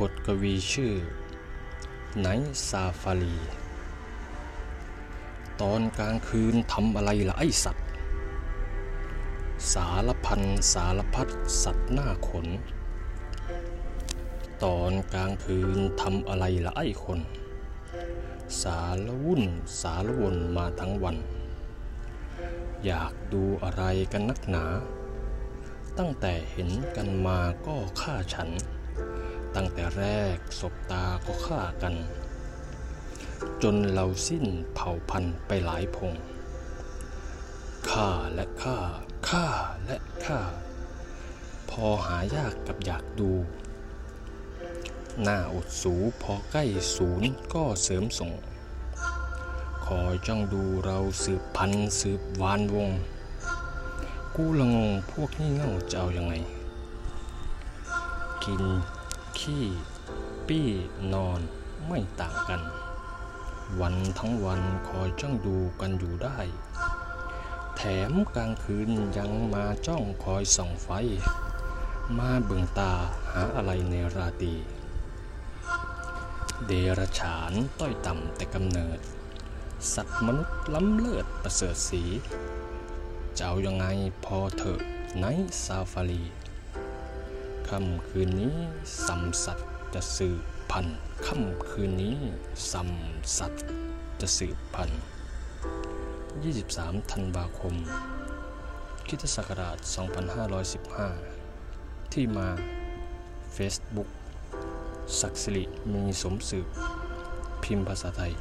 บทกวีชื่อไนซาฟารี ตอนกลางคืนทำอะไรละไอสัตว์ สารพันสารพัดสัตว์หน้าขน ตอนกลางคืนทำอะไรละไอคน สารวุ่นสารวนมาทั้งวัน อยากดูอะไรกันนักหนา ตั้งแต่เห็นกันมาก็ฆ่าฉัน ตั้งแต่แรกศบตาก็ฆ่ากัน จนเราสิ้นเผ่าพันธุ์ไปหลายพงฆ่าและฆ่าฆ่าและฆ่า พอหายากกับอยากดู หน้าอดสูพอใกล้ศูนย์ก็เสริมส่ง คอยจ้องดูเราสืบพันธ์สืบวานวง กู้ละงงพวกนี้เง่าจะเอาอยัางไงกิน ขี้ ปี้นอนไม่ต่างกัน วันทั้งวันคอยจ้องดูกันอยู่ได้ แถมกลางคืนยังมาจ้องคอยส่องไฟ มาเบิ่งตาหาอะไรในราตรีเดรฉานต้อยต่ำแต่กำเนิด สัตว์มนุษย์ล้ำเลิศประเสริฐสีจะเอายังไงพอเถอะไนซาฟารี ค่ำคืนนี้สัมสัตจะสืบพันธุ์ค่ำคืนนี้สัมสัตจะสืบพันธุ์23 ธันวาคมคริสตศักราช 2515 ที่มา Facebook ศักสิริมีสมสืบ พิมพ์ภาษาไทย